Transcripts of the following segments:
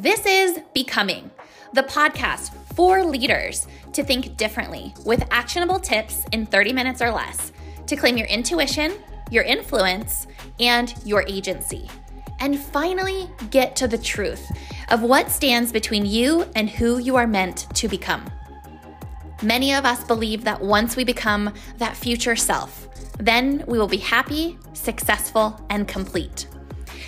This is Becoming, the podcast for leaders to think differently with actionable tips in 30 minutes or less to claim your intuition, your influence, and your agency. And finally, get to the truth of what stands between you and who you are meant to become. Many of us believe that once we become that future self, then we will be happy, successful, and complete.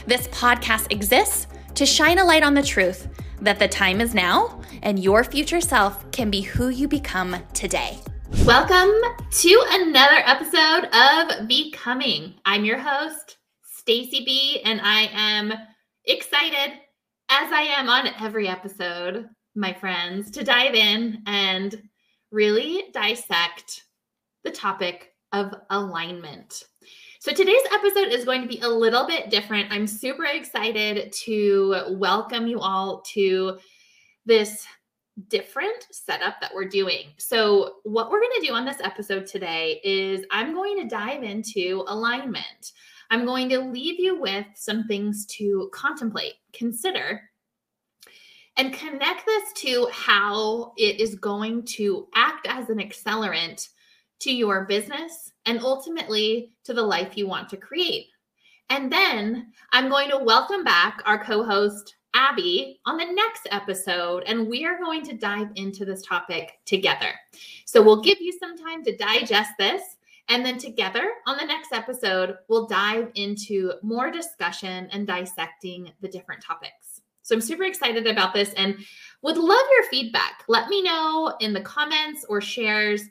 This podcast exists to shine a light on the truth that the time is now and your future self can be who you become today. Welcome to another episode of Becoming. I'm your host, Stacy B, and I am excited as I am on every episode, my friends, to dive in and really dissect the topic of alignment. So today's episode is going to be a little bit different. I'm super excited to welcome you all to this different setup that we're doing. So, what we're going to do on this episode today is I'm going to dive into alignment. I'm going to leave you with some things to contemplate, consider, and connect this to how it is going to act as an accelerant to your business and ultimately to the life you want to create. And then I'm going to welcome back our co host, Abby, on the next episode, and we are going to dive into this topic together. So we'll give you some time to digest this. And then together on the next episode, we'll dive into more discussion and dissecting the different topics. So I'm super excited about this and would love your feedback. Let me know in the comments or shares.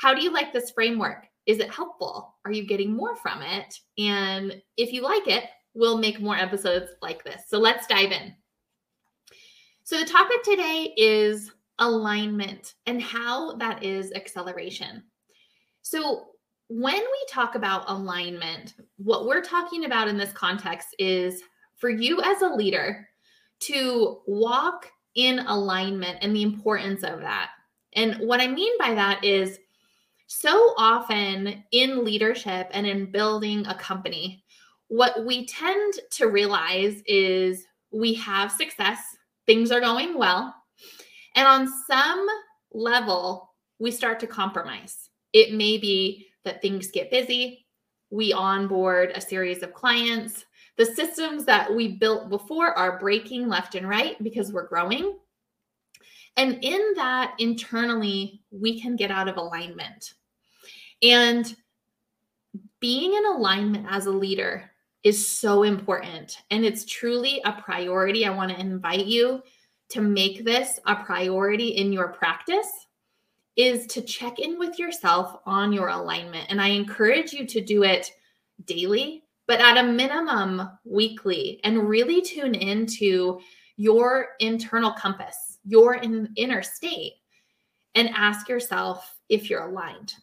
How do you like this framework? Is it helpful? Are you getting more from it? And if you like it, we'll make more episodes like this. So let's dive in. So the topic today is alignment and how that is acceleration. So when we talk about alignment, what we're talking about in this context is for you as a leader to walk in alignment and the importance of that. And what I mean by that is so often in leadership and in building a company, what we tend to realize is we have success, things are going well. And on some level, we start to compromise. It may be that things get busy, we onboard a series of clients. The systems that we built before are breaking left and right because we're growing. And in that, internally, we can get out of alignment. And being in alignment as a leader is so important. And it's truly a priority. I want to invite you to make this a priority in your practice is to check in with yourself on your alignment. And I encourage you to do it daily, but at a minimum weekly, and really tune into your internal compass, your in, inner state, and ask yourself if you're aligned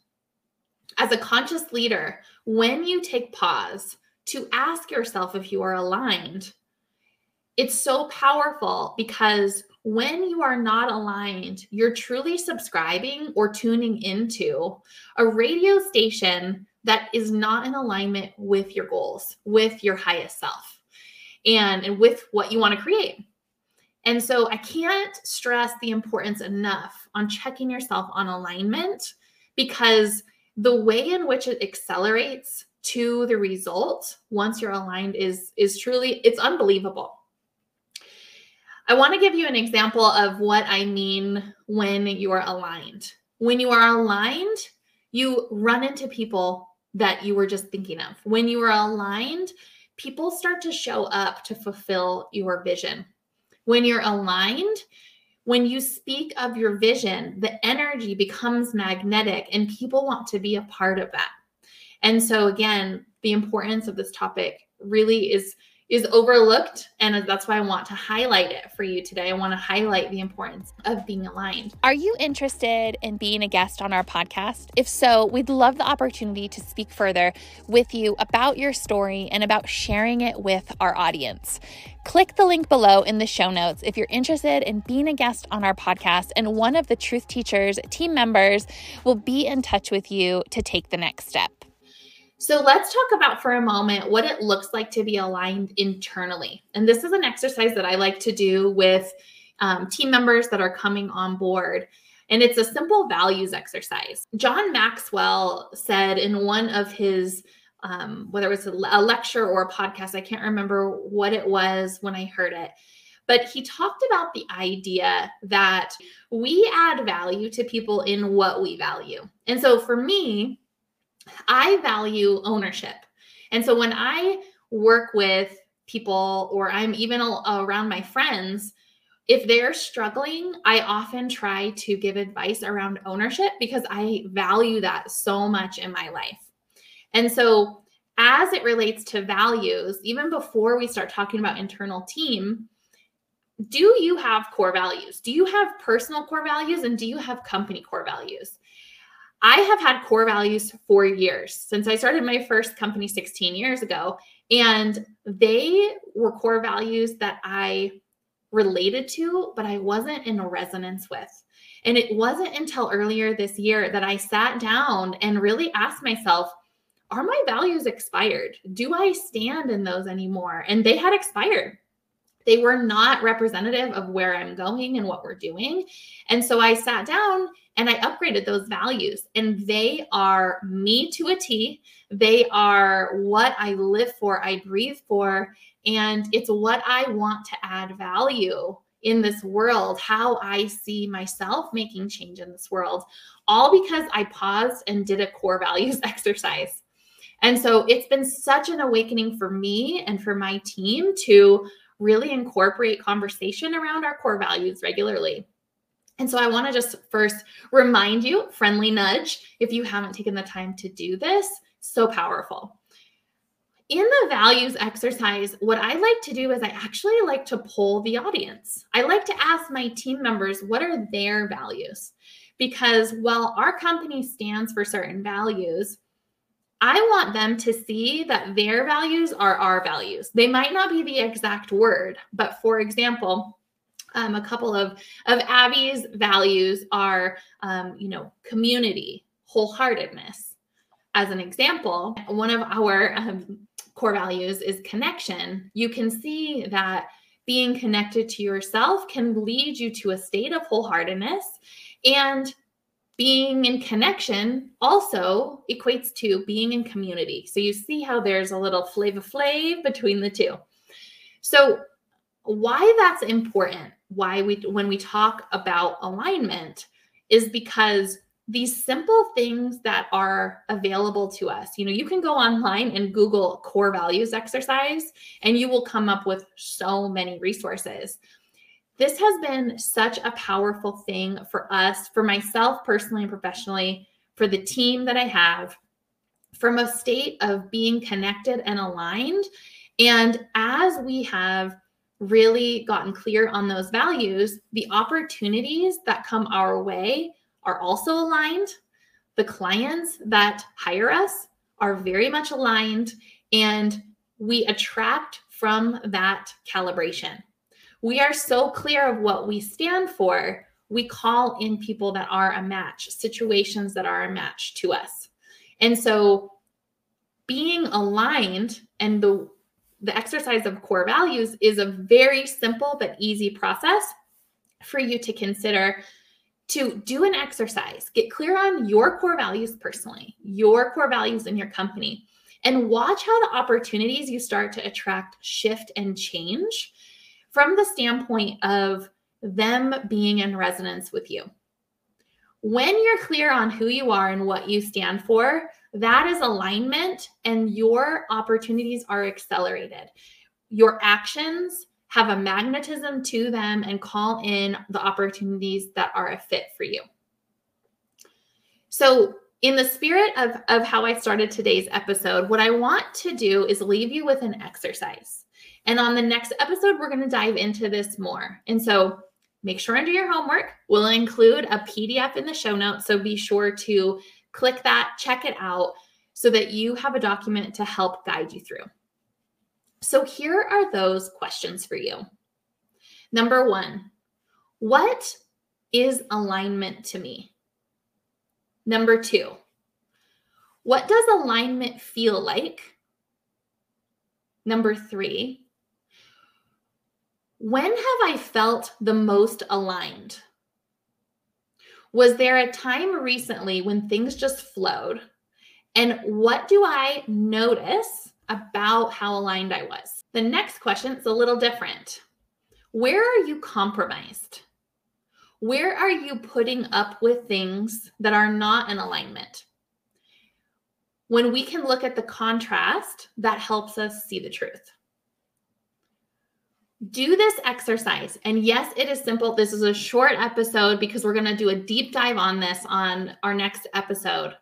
as a conscious leader, when you take pause to ask yourself if you are aligned, it's so powerful because when you are not aligned, you're truly subscribing or tuning into a radio station that is not in alignment with your goals, with your highest self, and, and with what you want to create. And so I can't stress the importance enough on checking yourself on alignment because the way in which it accelerates to the result once you're aligned is is truly it's unbelievable. I want to give you an example of what i mean when you are aligned. When you are aligned you run into people that you were just thinking of. When you are aligned people start to show up to fulfill your vision. When you're aligned when you speak of your vision, the energy becomes magnetic and people want to be a part of that. And so again, the importance of this topic really is is overlooked and that's why I want to highlight it for you today. I want to highlight the importance of being aligned. Are you interested in being a guest on our podcast? If so, we'd love the opportunity to speak further with you about your story and about sharing it with our audience. Click the link below in the show notes if you're interested in being a guest on our podcast, and one of the Truth Teachers team members will be in touch with you to take the next step. So let's talk about for a moment what it looks like to be aligned internally. And this is an exercise that I like to do with um, team members that are coming on board. And it's a simple values exercise. John Maxwell said in one of his, um, whether it was a, a lecture or a podcast, I can't remember what it was when I heard it, but he talked about the idea that we add value to people in what we value. And so for me, I value ownership. And so when I work with people or I'm even around my friends, if they're struggling, I often try to give advice around ownership because I value that so much in my life. And so, as it relates to values, even before we start talking about internal team, do you have core values? Do you have personal core values and do you have company core values? I have had core values for years since I started my first company 16 years ago. And they were core values that I related to, but I wasn't in resonance with. And it wasn't until earlier this year that I sat down and really asked myself, are my values expired? Do I stand in those anymore? And they had expired. They were not representative of where I'm going and what we're doing. And so I sat down and I upgraded those values, and they are me to a T. They are what I live for, I breathe for, and it's what I want to add value in this world, how I see myself making change in this world, all because I paused and did a core values exercise. And so it's been such an awakening for me and for my team to really incorporate conversation around our core values regularly. And so I want to just first remind you, friendly nudge, if you haven't taken the time to do this, so powerful. In the values exercise, what I like to do is I actually like to poll the audience. I like to ask my team members what are their values? Because while our company stands for certain values, I want them to see that their values are our values. They might not be the exact word, but for example, um, a couple of of Abby's values are, um, you know, community, wholeheartedness. As an example, one of our um, core values is connection. You can see that being connected to yourself can lead you to a state of wholeheartedness and being in connection also equates to being in community. So you see how there's a little flavor flav between the two. So why that's important, why we when we talk about alignment is because these simple things that are available to us. You know, you can go online and Google core values exercise and you will come up with so many resources this has been such a powerful thing for us, for myself personally and professionally, for the team that I have, from a state of being connected and aligned. And as we have really gotten clear on those values, the opportunities that come our way are also aligned. The clients that hire us are very much aligned, and we attract from that calibration we are so clear of what we stand for, we call in people that are a match, situations that are a match to us. And so being aligned and the the exercise of core values is a very simple but easy process for you to consider to do an exercise. Get clear on your core values personally, your core values in your company, and watch how the opportunities you start to attract shift and change from the standpoint of them being in resonance with you. When you're clear on who you are and what you stand for, that is alignment, and your opportunities are accelerated. Your actions have a magnetism to them and call in the opportunities that are a fit for you. So, in the spirit of, of how I started today's episode, what I want to do is leave you with an exercise. And on the next episode, we're going to dive into this more. And so make sure do your homework. We'll include a PDF in the show notes. So be sure to click that, check it out so that you have a document to help guide you through. So here are those questions for you. Number one, what is alignment to me? Number two, What does alignment feel like? Number three, when have I felt the most aligned? Was there a time recently when things just flowed? And what do I notice about how aligned I was? The next question is a little different. Where are you compromised? Where are you putting up with things that are not in alignment? When we can look at the contrast, that helps us see the truth. Do this exercise. And yes, it is simple. This is a short episode because we're going to do a deep dive on this on our next episode.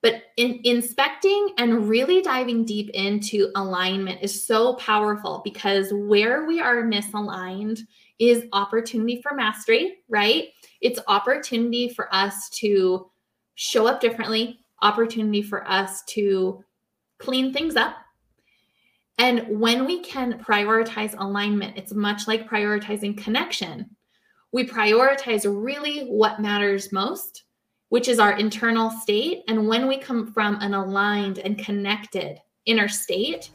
But in, inspecting and really diving deep into alignment is so powerful because where we are misaligned is opportunity for mastery, right? It's opportunity for us to show up differently, opportunity for us to clean things up. And when we can prioritize alignment, it's much like prioritizing connection. We prioritize really what matters most, which is our internal state. And when we come from an aligned and connected inner state,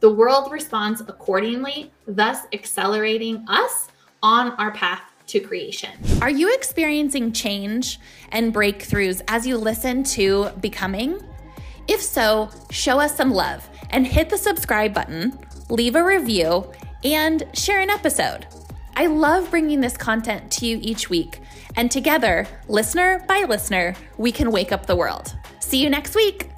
the world responds accordingly, thus accelerating us on our path to creation. Are you experiencing change and breakthroughs as you listen to Becoming? If so, show us some love and hit the subscribe button, leave a review, and share an episode. I love bringing this content to you each week, and together, listener by listener, we can wake up the world. See you next week.